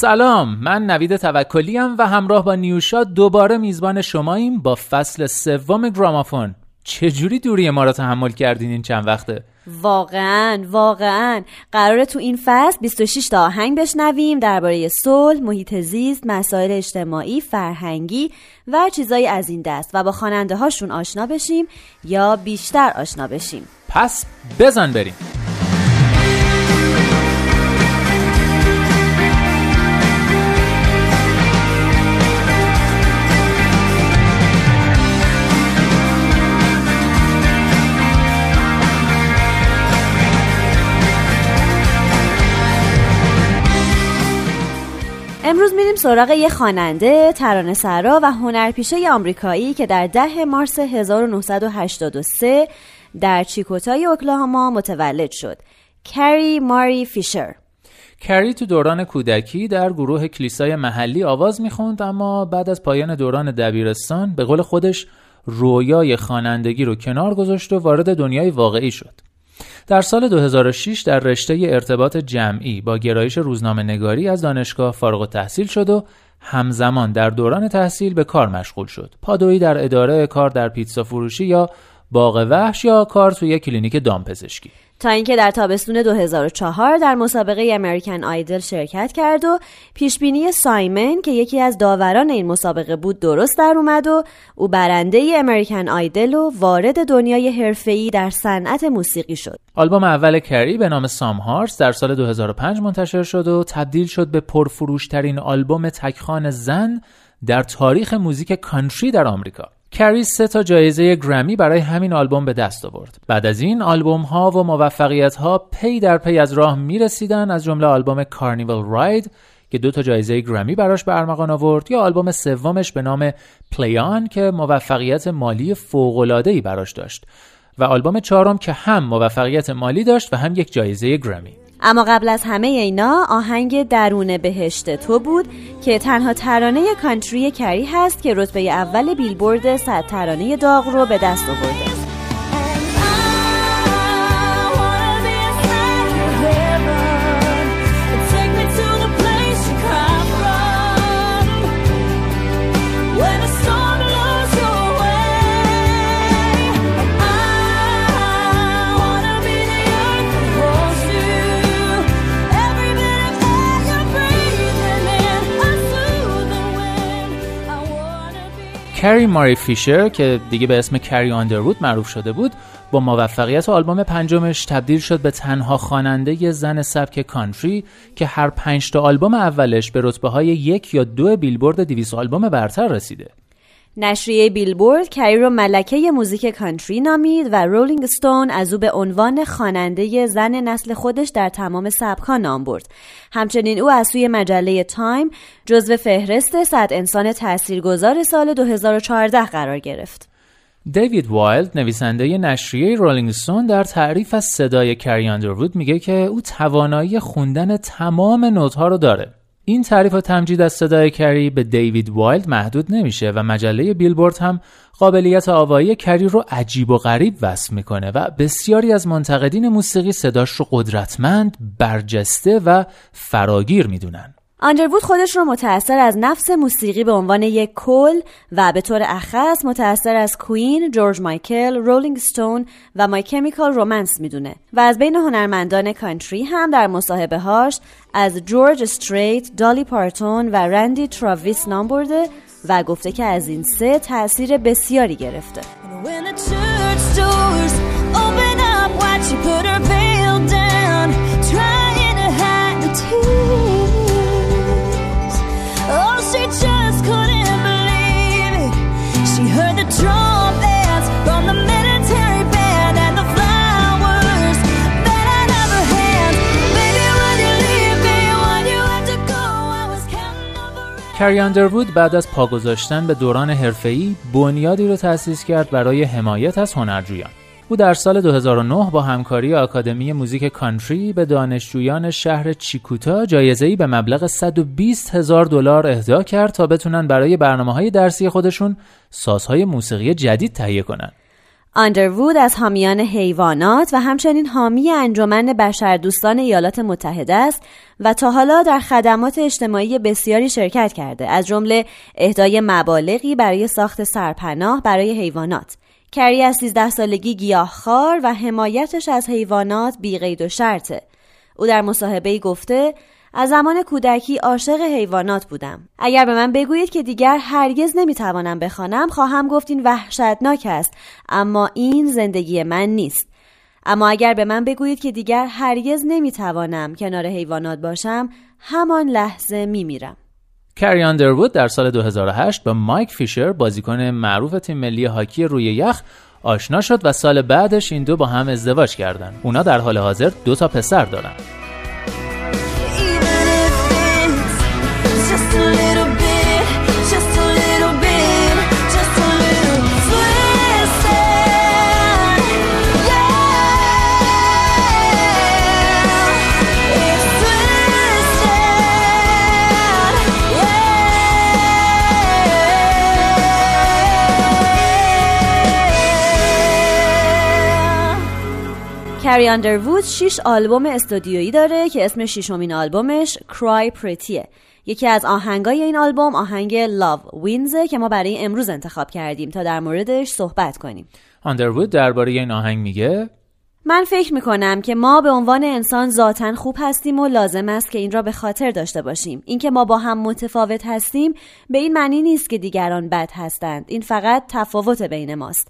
سلام من نوید توکلی و همراه با نیوشا دوباره میزبان شماییم با فصل سوم گرامافون چجوری دوری ما را تحمل کردین این چند وقته واقعا واقعا قراره تو این فصل 26 تا آهنگ بشنویم درباره صلح، محیط زیست، مسائل اجتماعی، فرهنگی و چیزایی از این دست و با خواننده هاشون آشنا بشیم یا بیشتر آشنا بشیم. پس بزن بریم. امروز میریم سراغ یه خواننده، ترانه سرا و هنرپیشه آمریکایی که در ده مارس 1983 در چیکوتای اوکلاهاما متولد شد. کری ماری فیشر کری تو دوران کودکی در گروه کلیسای محلی آواز می‌خوند اما بعد از پایان دوران دبیرستان به قول خودش رویای خوانندگی رو کنار گذاشت و وارد دنیای واقعی شد. در سال 2006 در رشته ارتباط جمعی با گرایش روزنامه نگاری از دانشگاه فارغ تحصیل شد و همزمان در دوران تحصیل به کار مشغول شد. پادویی در اداره کار در پیتزا فروشی یا باغ وحش یا کار توی کلینیک دامپزشکی. تا اینکه در تابستون 2004 در مسابقه امریکن آیدل شرکت کرد و پیشبینی سایمن که یکی از داوران این مسابقه بود درست در اومد و او برنده امریکن آیدل و وارد دنیای حرفه‌ای در صنعت موسیقی شد. آلبوم اول کری به نام Some Hearts در سال 2005 منتشر شد و تبدیل شد به پرفروشترین آلبوم تکخوان زن در تاریخ موزیک کانتری در آمریکا. کری سه تا جایزه گرمی برای همین آلبوم به دست آورد. بعد از این آلبوم ها و موفقیت ها پی در پی از راه می رسیدن از جمله آلبوم Carnival Ride که دو تا جایزه گرمی براش به ارمغان آورد یا آلبوم سومش به نام Play On که موفقیت مالی ای براش داشت و آلبوم چهارم که هم موفقیت مالی داشت و هم یک جایزه گرمی. اما قبل از همه اینا آهنگ درون بهشت تو بود که تنها ترانه کانتری کری هست که رتبه اول بیلبورد صد ترانه داغ رو به دست آورده. کری ماری فیشر که دیگه به اسم کری آندروود معروف شده بود با موفقیت آلبوم پنجمش تبدیل شد به تنها خواننده زن سبک کانتری که هر پنج تا آلبوم اولش به رتبه های یک یا دو بیلبورد 200 آلبوم برتر رسیده. نشریه بیلبورد کری رو ملکه موزیک کانتری نامید و رولینگ ستون از او به عنوان خواننده زن نسل خودش در تمام سبکها نام برد. همچنین او از سوی مجله تایم جزو فهرست صد انسان تاثیرگذار سال 2014 قرار گرفت. دیوید وایلد نویسنده نشریه رولینگ ستون در تعریف از صدای کری آندروود میگه که او توانایی خوندن تمام نوت‌ها رو داره. این تعریف و تمجید از صدای کری به دیوید وایلد محدود نمیشه و مجله بیلبورد هم قابلیت آوایی کری رو عجیب و غریب وصف می‌کنه و بسیاری از منتقدین موسیقی صداش رو قدرتمند، برجسته و فراگیر می‌دونن. آندروود خودش رو متأثر از نفس موسیقی به عنوان یک کل و به طور اخص متأثر از کویین، جورج مایکل، رولینگ ستون و مای کمیکال رومنس می‌دونه و از بین هنرمندان کانتری هم در مصاحبه هاش از جورج استریت، دالی پارتون و رندی تراویس نام برده و گفته که از این سه تاثیر بسیاری گرفته. کری اندروود بعد از پا گذاشتن به دوران حرفه‌ای بنیادی رو تأسیس کرد برای حمایت از هنرجویان. او در سال 2009 با همکاری آکادمی موزیک کانتری به دانشجویان شهر چیکوتا جایزه‌ای به مبلغ 120 هزار دلار اهدا کرد تا بتونن برای برنامه های درسی خودشون سازهای موسیقی جدید تهیه کنند. آندروود از حامیان حیوانات و همچنین حامی انجمن بشردوستان ایالات متحده است و تا حالا در خدمات اجتماعی بسیاری شرکت کرده از جمله اهدای مبالغی برای ساخت سرپناه برای حیوانات. کری از 13 سالگی گیاهخوار و حمایتش از حیوانات بیقید و شرطه. او در مصاحبه گفته از زمان کودکی عاشق حیوانات بودم اگر به من بگویید که دیگر هرگز نمی‌توانم بخوانم خواهم گفت این وحشتناک است اما این زندگی من نیست اما اگر به من بگویید که دیگر هرگز نمی‌توانم کنار حیوانات باشم همان لحظه میمیرم کری آندروود در سال 2008 با مایک فیشر بازیکن معروف تیم ملی هاکی روی یخ آشنا شد و سال بعدش این دو با هم ازدواج کردند. اونا در حال حاضر دو تا پسر دارن. کری آندروود 6 آلبوم استودیویی داره که اسم ششمین آلبومش کرای پرتیه یکی از آهنگای این آلبوم آهنگ لاو وینزه که ما برای امروز انتخاب کردیم تا در موردش صحبت کنیم. آندروود درباره این آهنگ میگه من فکر می‌کنم که ما به عنوان انسان ذاتا خوب هستیم و لازم است که این را به خاطر داشته باشیم. اینکه ما با هم متفاوت هستیم به این معنی نیست که دیگران بد هستند. این فقط تفاوت بین ماست.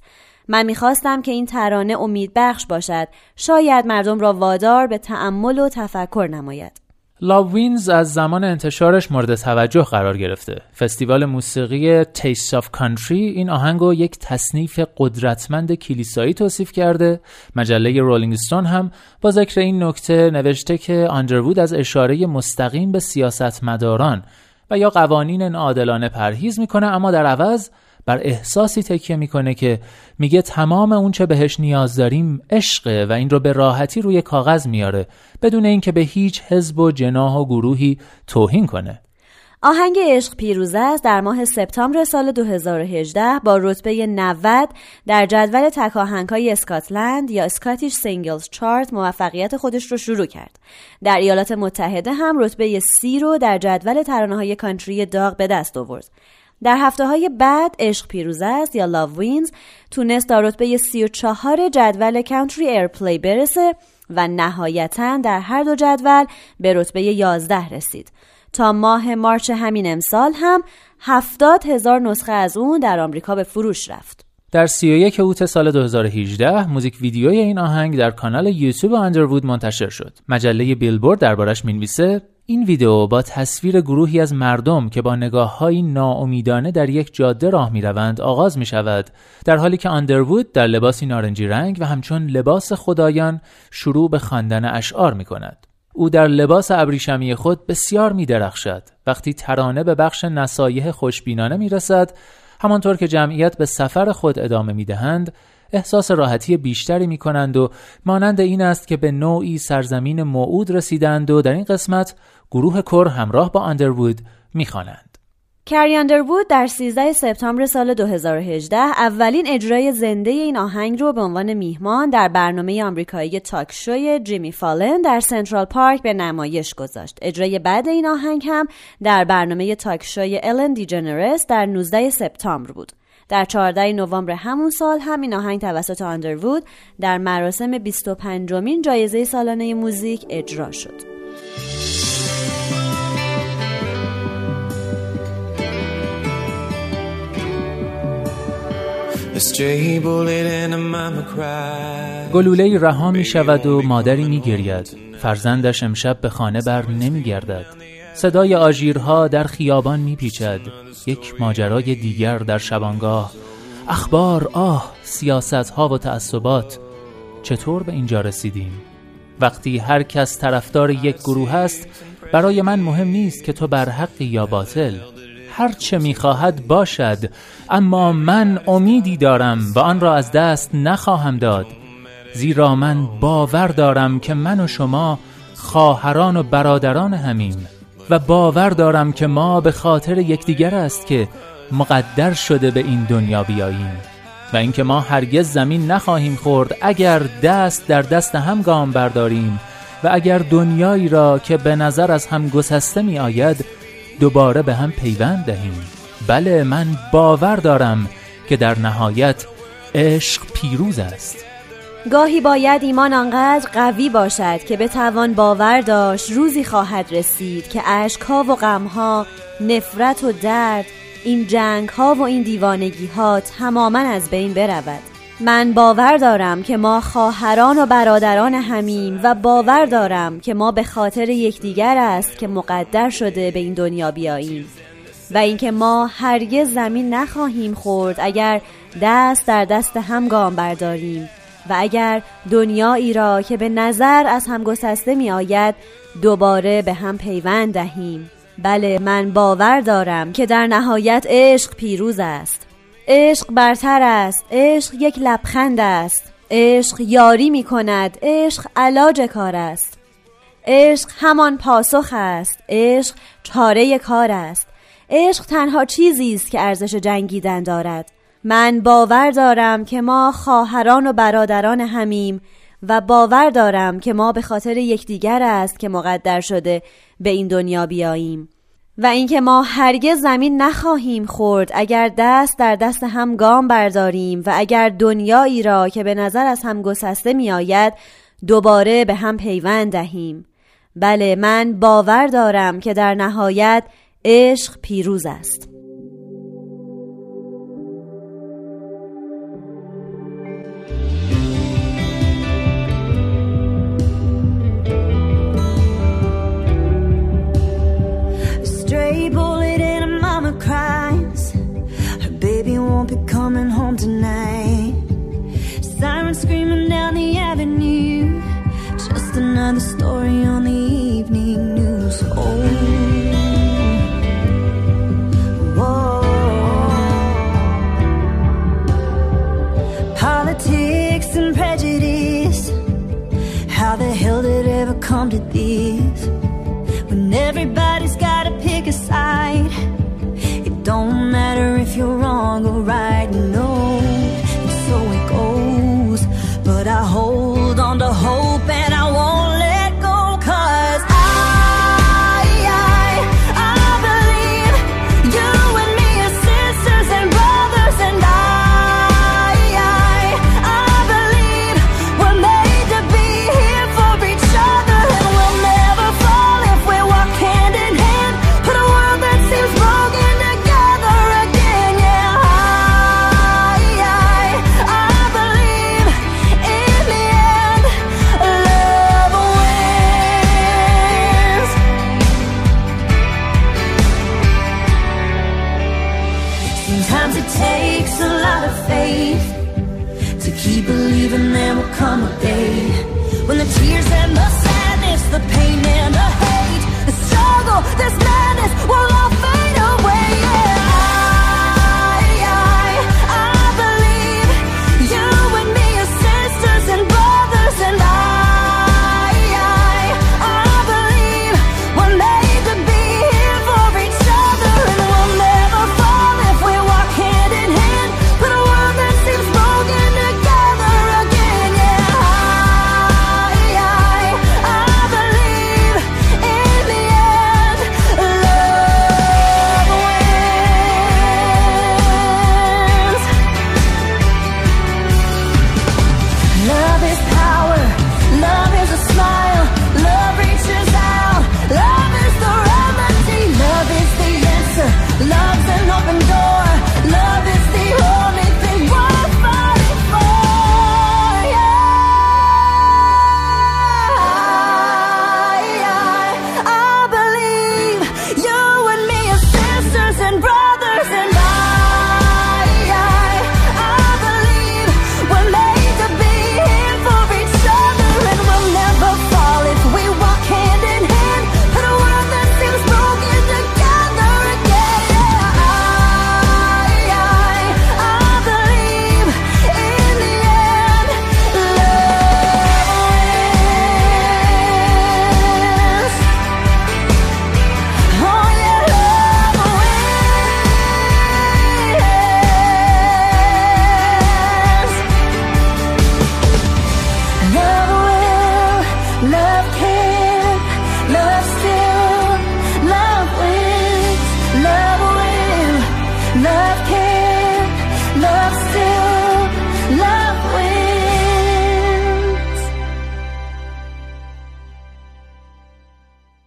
من می‌خواستم که این ترانه امید بخش باشد شاید مردم را وادار به تأمل و تفکر نماید Wins از زمان انتشارش مورد توجه قرار گرفته. فستیوال موسیقی تیست آف کانتری این آهنگ یک تصنیف قدرتمند کلیسایی توصیف کرده. مجله رولینگ ستون هم با ذکر این نکته نوشته که آندروود از اشاره مستقیم به سیاستمداران و یا قوانین ناعادلانه پرهیز می‌کنه اما در عوض بر احساسی تکیه می‌کنه که میگه تمام اون چه بهش نیاز داریم عشقه و این رو به راحتی روی کاغذ میاره بدون اینکه به هیچ حزب و جناح و گروهی توهین کنه آهنگ عشق پیروزه است در ماه سپتامبر سال 2018 با رتبه 90 در جدول تک های اسکاتلند یا Scottish Singles Chart موفقیت خودش رو شروع کرد. در ایالات متحده هم رتبه سی رو در جدول ترانه های کانتری داغ به دست آورد. در هفته های بعد عشق پیروزه است یا Love Wins تونست تا رتبه 34 جدول کانتری Airplay برسه و نهایتا در هر دو جدول به رتبه 11 رسید تا ماه مارچ همین امسال هم 70 هزار نسخه از اون در آمریکا به فروش رفت در 31 اوت سال 2018 موزیک ویدیوی این آهنگ در کانال یوتیوب آندروود منتشر شد. مجله بیلبورد دربارش می‌نویسه این ویدیو با تصویر گروهی از مردم که با نگاه های ناامیدانه در یک جاده راه می روند آغاز می شود در حالی که آندروود در لباسی نارنجی رنگ و همچون لباس خدایان شروع به خواندن اشعار می کند. او در لباس ابریشمی خود بسیار می درخشد. وقتی ترانه به بخش نصایح خوشبینانه می رسد همانطور که جمعیت به سفر خود ادامه می دهند احساس راحتی بیشتری می کنند و مانند این است که به نوعی سرزمین موعود رسیدند و در این قسمت گروه کر همراه با اندروود می‌خوانند. کری اندروود در 13 سپتامبر سال 2018 اولین اجرای زنده این آهنگ رو به عنوان میهمان در برنامه آمریکایی talk show ی جیمی فالن در سنترال پارک به نمایش گذاشت. اجرای بعد این آهنگ هم در برنامه talk show ی الن دیجنرس در 19 سپتامبر بود. در 14 نوامبر همون سال همین آهنگ توسط آندروود در مراسم 25 مین جایزه سالانه موزیک اجرا شد. گلوله رها می شود و مادری می گرید. فرزندش امشب به خانه بر نمی گردد. صدای آژیرها در خیابان می پیچد. یک ماجرای دیگر در شبانگاه. اخبار آه سیاست ها و تعصبات. چطور به اینجا رسیدیم؟ وقتی هر کس طرفدار یک گروه است برای من مهم نیست که تو بر حقی یا باطل. هر چه می‌خواهد باشد اما من امیدی دارم و آن را از دست نخواهم داد. زیرا من باور دارم که من و شما خواهران و برادران همیم و باور دارم که ما به خاطر یکدیگر است که مقدر شده به این دنیا بیاییم. و اینکه ما هرگز زمین نخواهیم خورد اگر دست در دست هم گام برداریم و اگر دنیایی را که به نظر از هم گسسته می آید دوباره به هم پیوند دهیم. بله من باور دارم که در نهایت عشق پیروز است. گاهی باید ایمان آنقدر قوی باشد که بتوان باور داشت روزی خواهد رسید که اشکها و غمها نفرت و درد این جنگ ها و این دیوانگی ها تماما از بین برود. من باور دارم که ما خواهران و برادران همیم و باور دارم که ما به خاطر یکدیگر است که مقدر شده به این دنیا بیاییم. و اینکه ما هرگز زمین نخواهیم خورد اگر دست در دست هم گام برداریم. و اگر دنیایی را که به نظر از هم گسسته می آید دوباره به هم پیوند دهیم. بله من باور دارم که در نهایت عشق پیروز است. عشق برتر است. عشق یک لبخند است. عشق یاری می کند. عشق علاج کار است. عشق همان پاسخ است. عشق چاره کار است. عشق تنها چیزی است که ارزش جنگیدن دارد. من باور دارم که ما خواهران و برادران همیم و باور دارم که ما به خاطر یکدیگر است که مقدر شده به این دنیا بیاییم. و اینکه ما هرگز زمین نخواهیم خورد اگر دست در دست هم گام برداریم و اگر دنیایی را که به نظر از هم گسسته می آید دوباره به هم پیوند دهیم. بله من باور دارم که در نهایت عشق پیروز است. Coming home tonight.